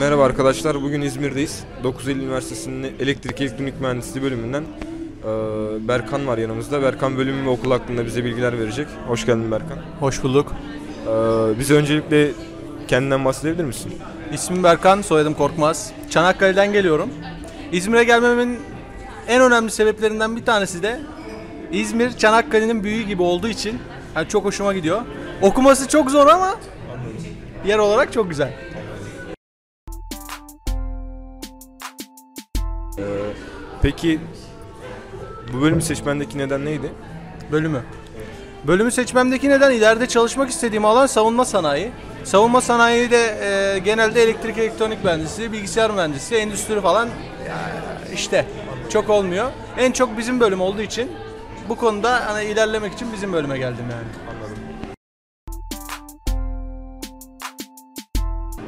Merhaba arkadaşlar, bugün İzmir'deyiz. 9 Eylül Üniversitesi'nin Elektrik Elektronik Mühendisliği bölümünden Berkan var yanımızda. Berkan bölümü ve okul hakkında bize bilgiler verecek. Hoş geldin Berkan. Hoş bulduk. Bize öncelikle kendinden bahsedebilir misin? İsmim Berkan, soyadım Korkmaz. Çanakkale'den geliyorum. İzmir'e gelmemin en önemli sebeplerinden bir tanesi de İzmir Çanakkale'nin büyüğü gibi olduğu için yani çok hoşuma gidiyor. Okuması çok zor ama yer olarak çok güzel. Peki bu bölümü seçmendeki neden neydi? Bölümü. Bölümü seçmemdeki neden ileride çalışmak istediğim alan savunma sanayi. Savunma sanayi de e, genelde elektrik elektronik mühendisliği, bilgisayar mühendisliği, endüstri falan ya, işte çok olmuyor. En çok bizim bölüm olduğu için bu konuda hani ilerlemek için bizim bölüme geldim yani. Anladım.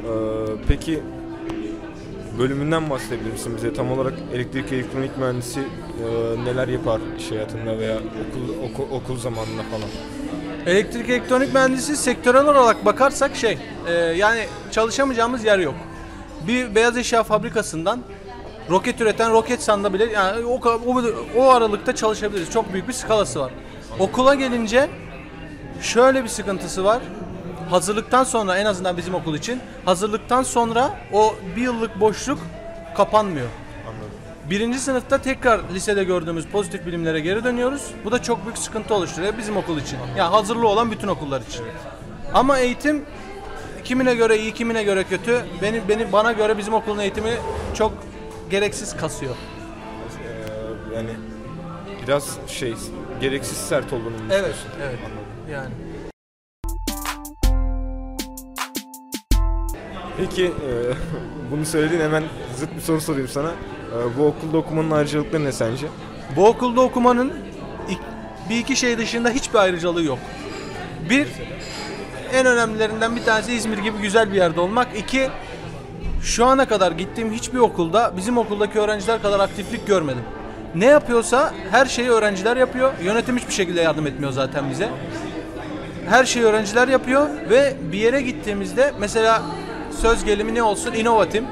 Eee, peki bölümünden bahsedebilir misin bize? Tam olarak elektrik elektronik mühendisi eee, neler yapar iş hayatında veya okul, okul, okul zamanında falan? Elektrik elektronik mühendisi sektörel olarak bakarsak şey e, yani çalışamayacağımız yer yok. Bir beyaz eşya fabrikasından roket üreten Roketsan'da bile yani o, o, o aralıkta çalışabiliriz. Çok büyük bir skalası var. Okula gelince şöyle bir sıkıntısı var. Hazırlıktan sonra en azından bizim okul için hazırlıktan sonra o bir yıllık boşluk kapanmıyor. Anladım. Birinci sınıfta tekrar lisede gördüğümüz pozitif bilimlere geri dönüyoruz. Bu da çok büyük sıkıntı oluşturuyor bizim okul için. Yani hazırlı olan bütün okullar için. Ama eğitim kimine göre iyi, kimine göre kötü. Beni, beni bana göre bizim okulun eğitimi çok gereksiz kasıyor. Eee, yani biraz şey gereksiz sert olduğunu Evet, evet. Yani. Peki eee, bunu söyledin hemen zıt bir soru sorayım sana. Eee, bu okulda okumanın ayrıcalıkları ne sence? Bu okulda okumanın bir iki şey dışında hiçbir ayrıcalığı yok. Bir, en önemlilerinden bir tanesi İzmir gibi güzel bir yerde olmak. İki, şu ana kadar gittiğim hiçbir okulda bizim okuldaki öğrenciler kadar aktiflik görmedim. Ne yapıyorsa her şeyi öğrenciler yapıyor. Yönetim hiçbir şekilde yardım etmiyor zaten bize. Her şeyi öğrenciler yapıyor ve bir yere gittiğimizde mesela söz gelimi ne olsun? İnovatim.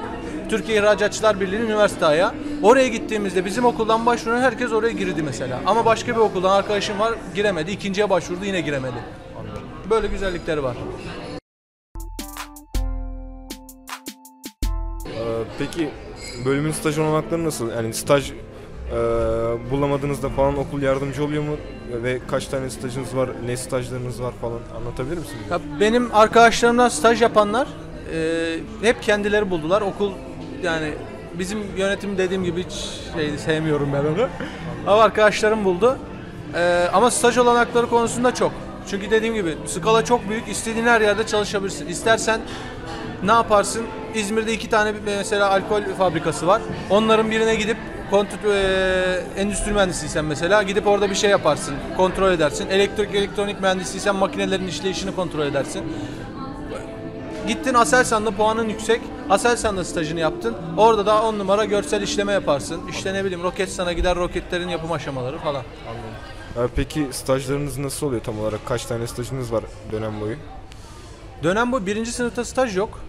Türkiye İhracatçılar Birliği üniversite. Oraya gittiğimizde bizim okuldan başvuran herkes oraya girdi mesela. Ama başka bir okuldan arkadaşım var giremedi. İkinciye başvurdu yine giremedi. Böyle güzellikleri var. Peki bölümün staj olanakları nasıl? Yani staj eee, bulamadığınızda falan okul yardımcı oluyor mu? Ve kaç tane stajınız var, ne stajlarınız var falan anlatabilir misin? bize? Ya benim arkadaşlarımdan staj yapanlar e, hep kendileri buldular. Okul yani bizim yönetim dediğim gibi hiç şey sevmiyorum ben onu. Ama arkadaşlarım buldu. E, ama staj olanakları konusunda çok. Çünkü dediğim gibi skala çok büyük. İstediğin her yerde çalışabilirsin. İstersen ne yaparsın? İzmir'de iki tane mesela alkol fabrikası var. Onların birine gidip kontrol e, endüstri mühendisiysen mesela gidip orada bir şey yaparsın. Kontrol edersin. Elektrik elektronik mühendisiysen makinelerin işleyişini kontrol edersin. Gittin Aselsan'da puanın yüksek. Aselsan'da stajını yaptın. Orada da 10 numara görsel işleme yaparsın. İşte ne bileyim Roketsan'a gider roketlerin yapım aşamaları falan. Eee, peki stajlarınız nasıl oluyor tam olarak? Kaç tane stajınız var dönem boyu? Dönem bu birinci sınıfta staj yok.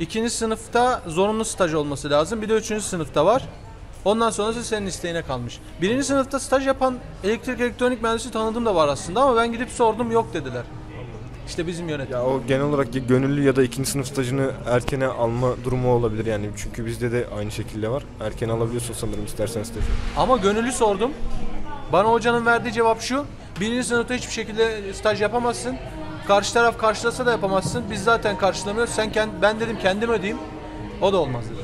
İkinci sınıfta zorunlu staj olması lazım. Bir de üçüncü sınıfta var. Ondan sonrası senin isteğine kalmış. Birinci sınıfta staj yapan elektrik elektronik mühendisi tanıdığım da var aslında ama ben gidip sordum yok dediler. İşte bizim yönetim. Ya o genel olarak gönüllü ya da ikinci sınıf stajını erkene alma durumu olabilir yani. Çünkü bizde de aynı şekilde var. Erken alabiliyorsun sanırım istersen stajı. Ama gönüllü sordum. Bana hocanın verdiği cevap şu. Birinci sınıfta hiçbir şekilde staj yapamazsın. Karşı taraf karşılasa da yapamazsın. Biz zaten karşılamıyoruz. Sen kend, ben dedim kendim ödeyeyim. O da olmaz dedi.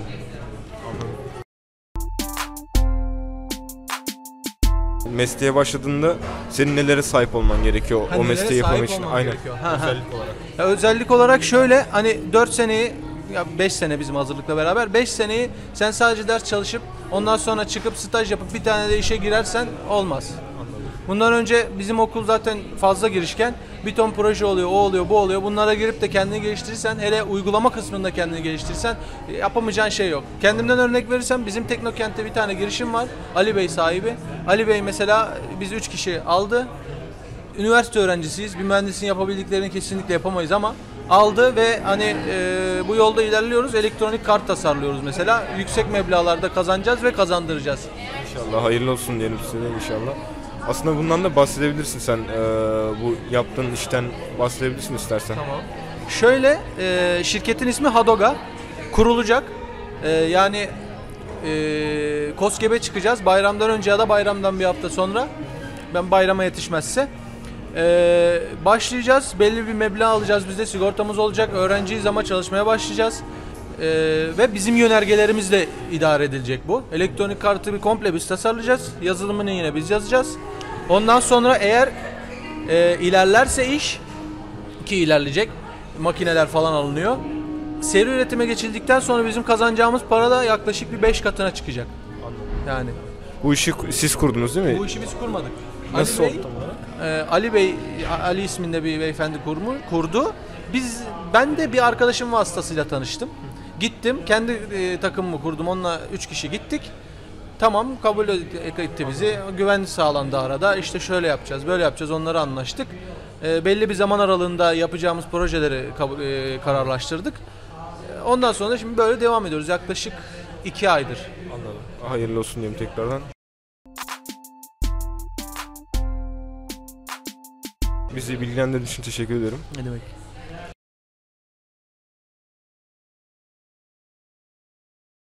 Mesleğe başladığında senin nelere sahip olman gerekiyor Ha, o nelere mesleği sahip yapamak için. olman Aynen. gerekiyor. Ha, ha. Özellik olarak. Ya özellik olarak şöyle hani 4 seneyi ya 5 sene bizim hazırlıkla beraber 5 seneyi sen sadece ders çalışıp ondan sonra çıkıp staj yapıp bir tane de işe girersen olmaz. Bundan önce bizim okul zaten fazla girişken bir ton proje oluyor, o oluyor, bu oluyor. Bunlara girip de kendini geliştirirsen, hele uygulama kısmında kendini geliştirirsen e, yapamayacağın şey yok. Kendimden örnek verirsem bizim Teknokent'te bir tane girişim var. Ali Bey sahibi. Ali Bey mesela e, biz 3 kişi aldı. Üniversite öğrencisiyiz. Bir mühendisin yapabildiklerini kesinlikle yapamayız ama aldı ve hani e, bu yolda ilerliyoruz. Elektronik kart tasarlıyoruz mesela. Yüksek meblağlarda kazanacağız ve kazandıracağız. İnşallah hayırlı olsun diyelim size inşallah. Aslında bundan da bahsedebilirsin sen. Ee, bu yaptığın işten bahsedebilirsin istersen. Tamam. Şöyle e, şirketin ismi Hadoga kurulacak. E, yani e, KOSGEB'e çıkacağız. Bayramdan önce ya da bayramdan bir hafta sonra. Ben bayrama yetişmezse. E, başlayacağız. Belli bir meblağ alacağız. Bizde sigortamız olacak. Öğrenciyiz ama çalışmaya başlayacağız. E, ve bizim yönergelerimizle idare edilecek bu. Elektronik kartı bir komple biz tasarlayacağız. Yazılımını yine biz yazacağız. Ondan sonra eğer e, ilerlerse iş ki ilerleyecek. Makineler falan alınıyor. Seri üretime geçildikten sonra bizim kazanacağımız para da yaklaşık bir 5 katına çıkacak. Yani Bu işi siz kurdunuz değil mi? bu işi biz kurmadık. Nasıl Ali Bey, oldu tam olarak? e, Ali Bey, Ali isminde bir beyefendi kurmu, kurdu. Biz, ben de bir arkadaşım vasıtasıyla tanıştım. Gittim, kendi e, takımımı kurdum. Onunla 3 kişi gittik. Tamam kabul etti bizi. Güvenlik sağlandı arada. İşte şöyle yapacağız, böyle yapacağız. Onları anlaştık. E, belli bir zaman aralığında yapacağımız projeleri kabul- e, kararlaştırdık. E, Ondan sonra şimdi böyle devam ediyoruz. Yaklaşık 2 aydır. Anladım. Hayırlı olsun diyeyim tekrardan. Bizi bilgilendirdiğin için teşekkür ederim. Ne demek?